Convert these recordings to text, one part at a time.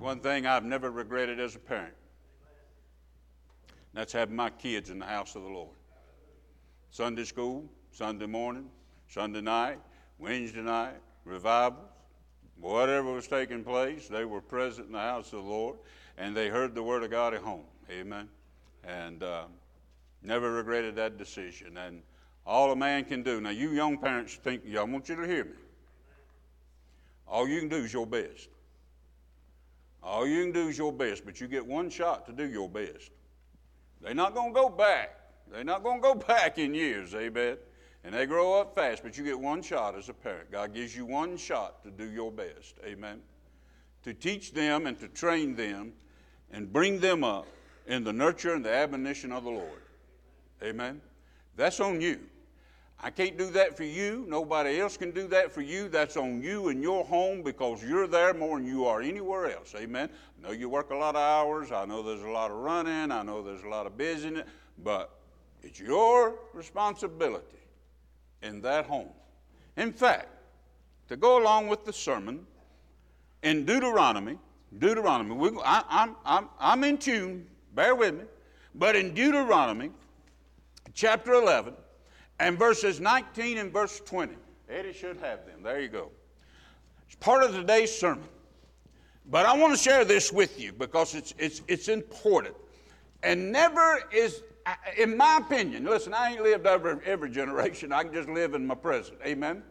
one thing I've never regretted as a parent. That's having my kids in the house of the Lord. Sunday school, Sunday morning, Sunday night, Wednesday night, revivals, whatever was taking place, they were present in the house of the Lord and they heard the word of God at home. Amen. And uh, never regretted that decision. And all a man can do. Now, you young parents think, I want you to hear me. All you can do is your best. All you can do is your best, but you get one shot to do your best. They're not going to go back. They're not going to go back in years, amen. And they grow up fast, but you get one shot as a parent. God gives you one shot to do your best, amen. To teach them and to train them and bring them up in the nurture and the admonition of the Lord, amen. That's on you. I can't do that for you. Nobody else can do that for you. That's on you and your home because you're there more than you are anywhere else. Amen. I know you work a lot of hours. I know there's a lot of running. I know there's a lot of business. But it's your responsibility in that home. In fact, to go along with the sermon, in Deuteronomy, Deuteronomy, we, I, I'm, I'm, I'm in tune, bear with me, but in Deuteronomy chapter 11, and verses 19 and verse 20. Eddie should have them. There you go. It's part of today's sermon. But I want to share this with you because it's, it's, it's important. And never is, in my opinion, listen, I ain't lived over every generation. I can just live in my present. Amen?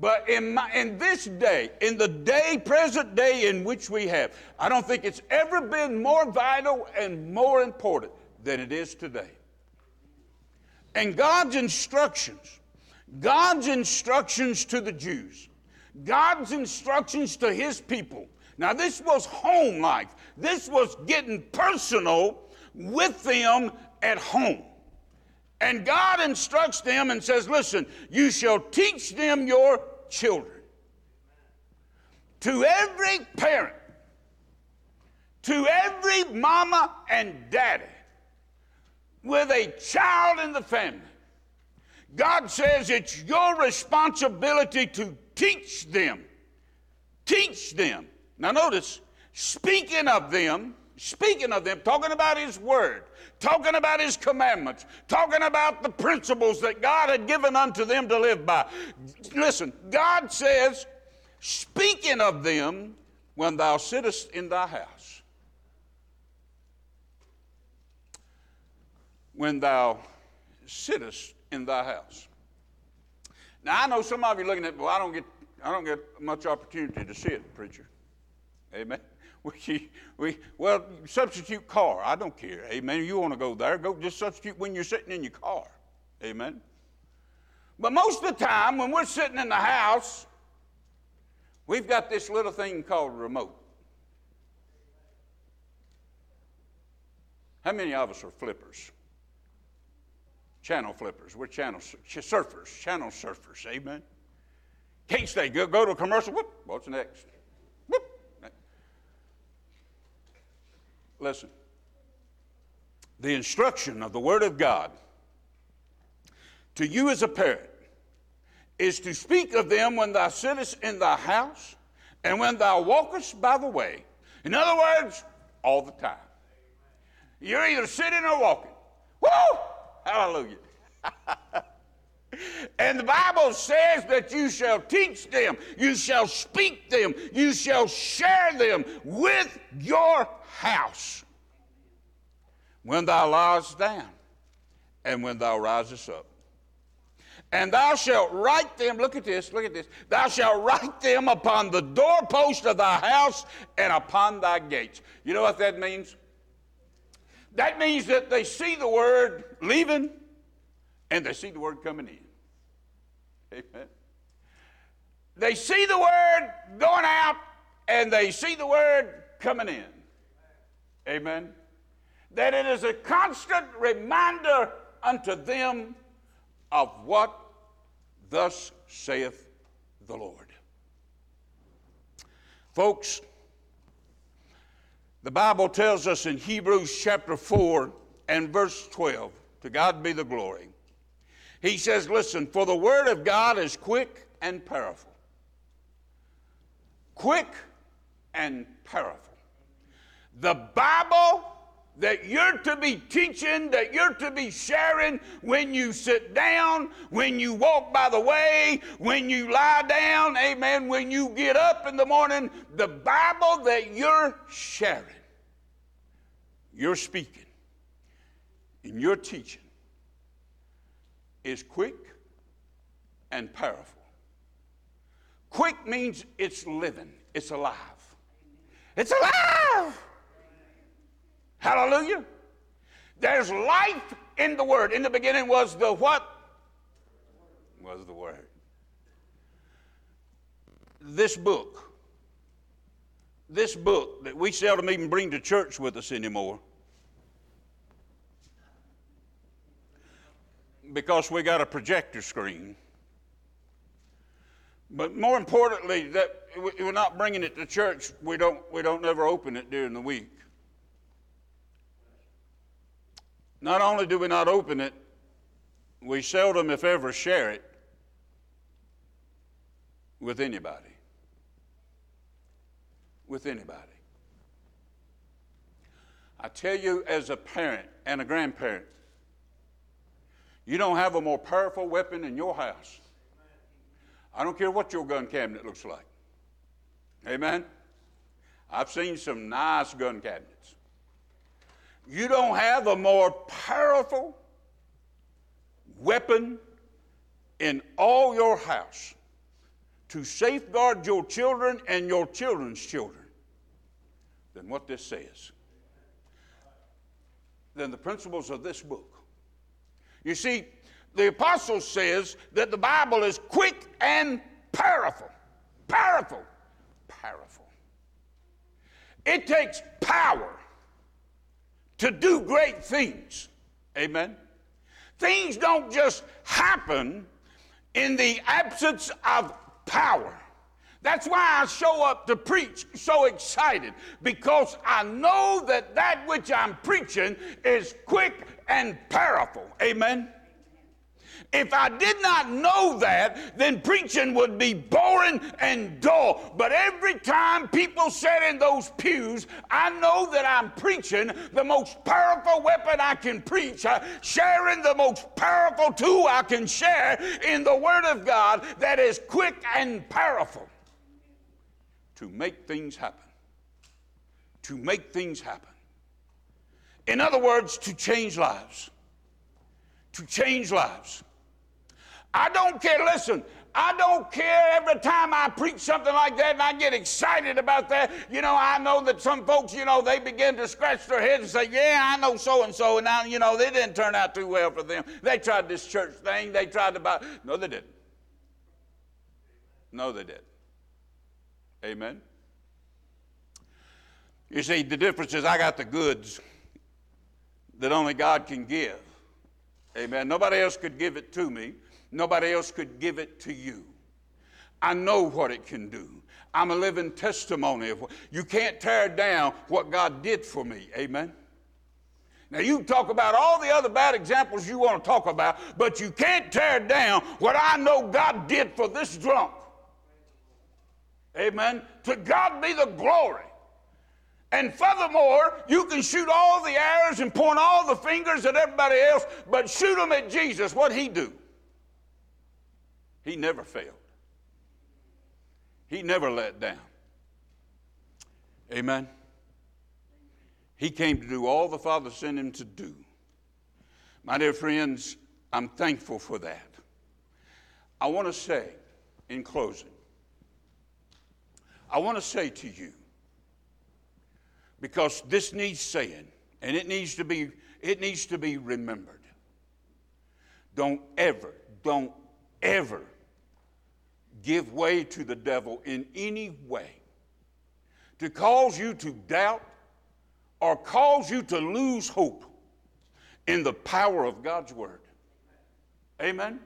But in, my, in this day, in the day, present day in which we have, I don't think it's ever been more vital and more important than it is today. And God's instructions, God's instructions to the Jews, God's instructions to his people. Now, this was home life, this was getting personal with them at home. And God instructs them and says, Listen, you shall teach them your children. To every parent, to every mama and daddy, with a child in the family. God says it's your responsibility to teach them. Teach them. Now, notice, speaking of them, speaking of them, talking about His Word, talking about His commandments, talking about the principles that God had given unto them to live by. Listen, God says, speaking of them, when thou sittest in thy house. When thou sittest in thy house. Now I know some of you looking at, well, I don't get, I don't get much opportunity to see it, preacher. Amen. We, we, well, substitute car. I don't care. Amen. You want to go there? Go just substitute when you're sitting in your car. Amen. But most of the time, when we're sitting in the house, we've got this little thing called remote. How many of us are flippers? Channel flippers. We're channel surfers, channel surfers. Amen. Can't stay. Go, go to a commercial. Whoop, what's next? Whoop. Listen. The instruction of the Word of God to you as a parent is to speak of them when thou sittest in thy house and when thou walkest by the way. In other words, all the time. You're either sitting or walking. Woo! Hallelujah. and the Bible says that you shall teach them, you shall speak them, you shall share them with your house when thou liest down and when thou risest up. And thou shalt write them, look at this, look at this. Thou shalt write them upon the doorpost of thy house and upon thy gates. You know what that means? That means that they see the word leaving and they see the word coming in. Amen. They see the word going out and they see the word coming in. Amen. That it is a constant reminder unto them of what thus saith the Lord. Folks, the Bible tells us in Hebrews chapter 4 and verse 12, to God be the glory. He says, Listen, for the word of God is quick and powerful. Quick and powerful. The Bible that you're to be teaching, that you're to be sharing when you sit down, when you walk by the way, when you lie down, amen, when you get up in the morning, the Bible that you're sharing, you're speaking, and you're teaching is quick and powerful. Quick means it's living, it's alive. It's alive! Hallelujah. There's life in the Word. In the beginning was the what? Was the Word. This book, this book that we seldom even bring to church with us anymore, because we got a projector screen. But more importantly, that we're not bringing it to church. We don't. We don't ever open it during the week. Not only do we not open it, we seldom, if ever, share it with anybody. With anybody. I tell you, as a parent and a grandparent, you don't have a more powerful weapon in your house. I don't care what your gun cabinet looks like. Amen? I've seen some nice gun cabinets. You don't have a more powerful weapon in all your house to safeguard your children and your children's children than what this says. Than the principles of this book. You see, the apostle says that the Bible is quick and powerful. Powerful. Powerful. It takes power to do great things. Amen. Things don't just happen in the absence of power. That's why I show up to preach so excited because I know that that which I'm preaching is quick and powerful. Amen. If I did not know that, then preaching would be boring and dull. But every time people sit in those pews, I know that I'm preaching the most powerful weapon I can preach, uh, sharing the most powerful tool I can share in the Word of God that is quick and powerful to make things happen. To make things happen. In other words, to change lives. To change lives. I don't care. Listen, I don't care every time I preach something like that and I get excited about that. You know, I know that some folks, you know, they begin to scratch their heads and say, Yeah, I know so and so. And now, you know, they didn't turn out too well for them. They tried this church thing. They tried to buy. No, they didn't. No, they didn't. Amen. You see, the difference is I got the goods that only God can give. Amen. Nobody else could give it to me. Nobody else could give it to you. I know what it can do. I'm a living testimony of what you can't tear down what God did for me. Amen. Now, you talk about all the other bad examples you want to talk about, but you can't tear down what I know God did for this drunk. Amen. To God be the glory. And furthermore, you can shoot all the arrows and point all the fingers at everybody else, but shoot them at Jesus. What'd he do? He never failed. He never let down. Amen. He came to do all the Father sent him to do. My dear friends, I'm thankful for that. I want to say in closing, I want to say to you, because this needs saying, and it needs to be, it needs to be remembered. Don't ever, don't ever give way to the devil in any way to cause you to doubt or cause you to lose hope in the power of God's word. Amen.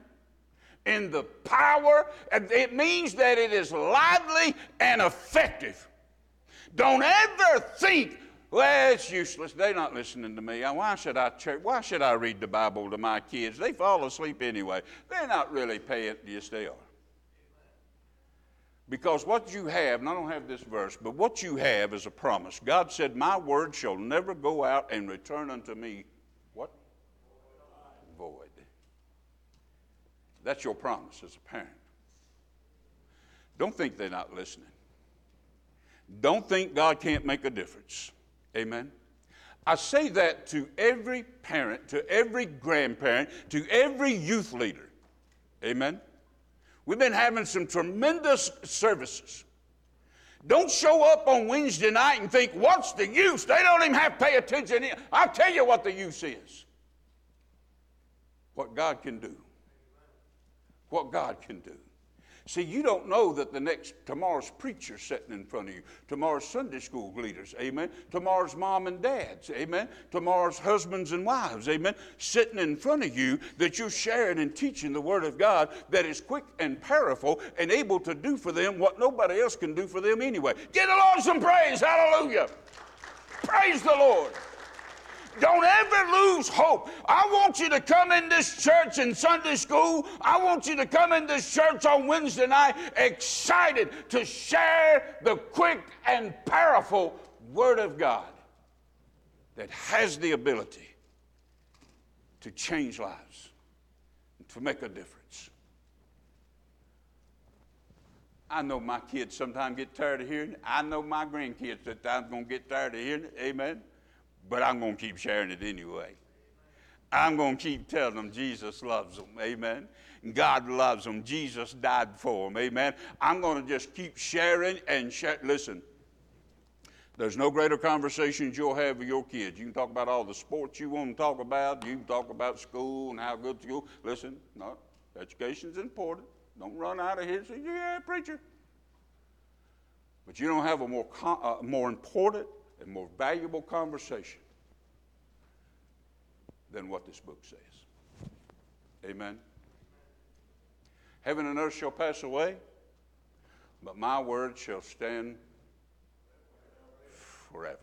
In the power, it means that it is lively and effective. Don't ever think, well, it's useless. They're not listening to me. Why should I church? Why should I read the Bible to my kids? They fall asleep anyway. They're not really paying. Yes, they are. Because what you have, and I don't have this verse, but what you have is a promise. God said, My word shall never go out and return unto me what? Void. That's your promise as a parent. Don't think they're not listening. Don't think God can't make a difference. Amen. I say that to every parent, to every grandparent, to every youth leader. Amen. We've been having some tremendous services. Don't show up on Wednesday night and think, what's the use? They don't even have to pay attention. I'll tell you what the use is. What God can do. What God can do. See, you don't know that the next tomorrow's preacher sitting in front of you, tomorrow's Sunday school leaders, amen, tomorrow's mom and dads, amen, tomorrow's husbands and wives, amen, sitting in front of you that you're sharing and teaching the Word of God that is quick and powerful and able to do for them what nobody else can do for them anyway. Give the Lord some praise, hallelujah. Praise the Lord. Don't ever lose hope. I want you to come in this church in Sunday school. I want you to come in this church on Wednesday night excited to share the quick and powerful Word of God that has the ability to change lives, to make a difference. I know my kids sometimes get tired of hearing it. I know my grandkids sometimes going to get tired of hearing it. Amen but I'm going to keep sharing it anyway. I'm going to keep telling them Jesus loves them. Amen. God loves them. Jesus died for them. Amen. I'm going to just keep sharing and share. Listen, there's no greater conversations you'll have with your kids. You can talk about all the sports you want to talk about. You can talk about school and how good school. Listen, no, education's important. Don't run out of here and say, yeah, preacher. But you don't have a more, uh, more important and more valuable conversation than what this book says. Amen. Heaven and earth shall pass away, but my word shall stand forever.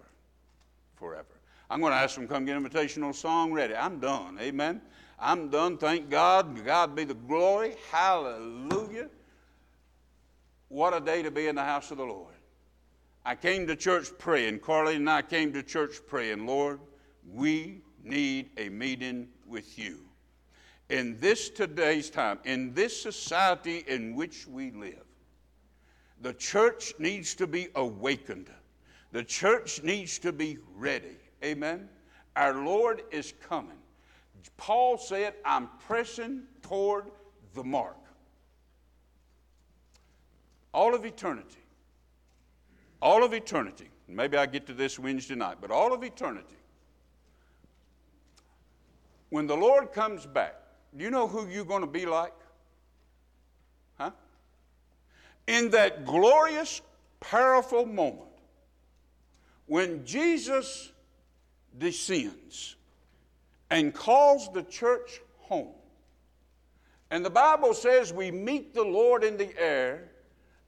Forever. I'm going to ask them to come get an invitational song ready. I'm done. Amen. I'm done. Thank God. God be the glory. Hallelujah. What a day to be in the house of the Lord. I came to church praying. Carly and I came to church praying, Lord, we need a meeting with you. In this today's time, in this society in which we live, the church needs to be awakened. The church needs to be ready. Amen. Our Lord is coming. Paul said, I'm pressing toward the mark. All of eternity all of eternity, maybe I get to this Wednesday night, but all of eternity, when the Lord comes back, do you know who you're going to be like? Huh? In that glorious, powerful moment, when Jesus descends and calls the church home, and the Bible says we meet the Lord in the air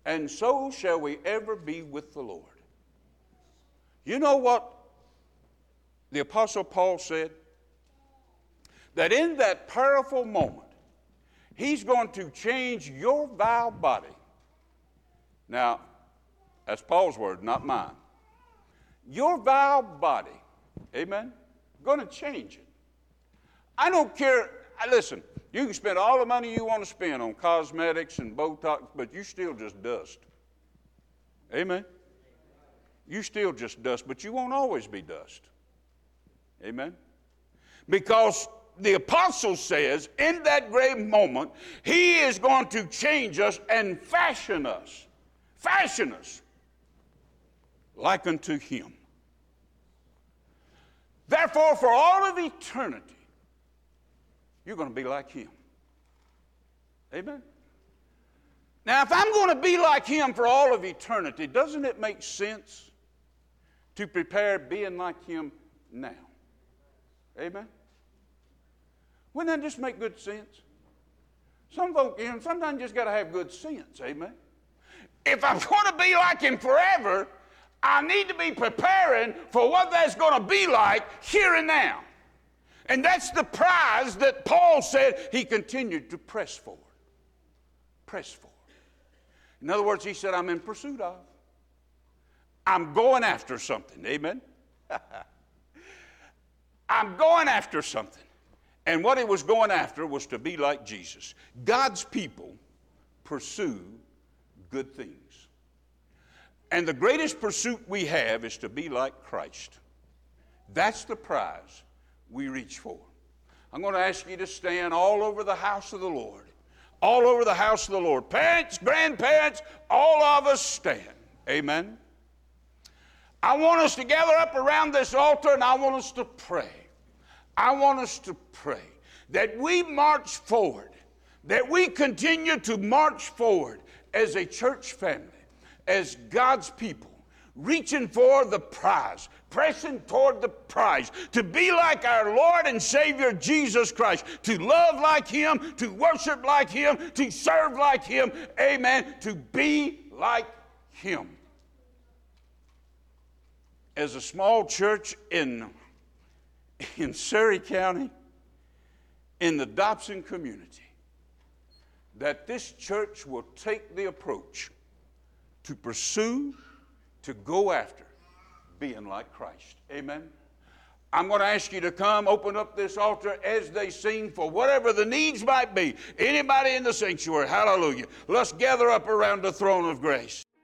and so shall we ever be with the Lord. You know what the Apostle Paul said? That in that powerful moment, he's going to change your vile body. Now, that's Paul's word, not mine. Your vile body, amen, going to change it. I don't care. Listen, you can spend all the money you want to spend on cosmetics and Botox, but you still just dust. Amen. You still just dust, but you won't always be dust. Amen. Because the apostle says in that great moment, he is going to change us and fashion us. Fashion us like unto him. Therefore, for all of eternity, you're going to be like him. Amen. Now, if I'm going to be like him for all of eternity, doesn't it make sense to prepare being like him now? Amen. Wouldn't that just make good sense? Some folk, you know, sometimes you just got to have good sense. Amen. If I'm going to be like him forever, I need to be preparing for what that's going to be like here and now. And that's the prize that Paul said he continued to press for. Press for. In other words, he said, I'm in pursuit of. I'm going after something. Amen? I'm going after something. And what he was going after was to be like Jesus. God's people pursue good things. And the greatest pursuit we have is to be like Christ. That's the prize we reach for. I'm going to ask you to stand all over the house of the Lord. All over the house of the Lord. Parents, grandparents, all of us stand. Amen. I want us to gather up around this altar and I want us to pray. I want us to pray that we march forward, that we continue to march forward as a church family, as God's people, reaching for the prize, pressing toward the prize, to be like our Lord and Savior Jesus Christ, to love like Him, to worship like Him, to serve like Him, amen, to be like Him. As a small church in, in Surry County, in the Dobson community, that this church will take the approach to pursue, to go after being like Christ. Amen. I'm going to ask you to come open up this altar as they sing for whatever the needs might be. Anybody in the sanctuary, hallelujah. Let's gather up around the throne of grace.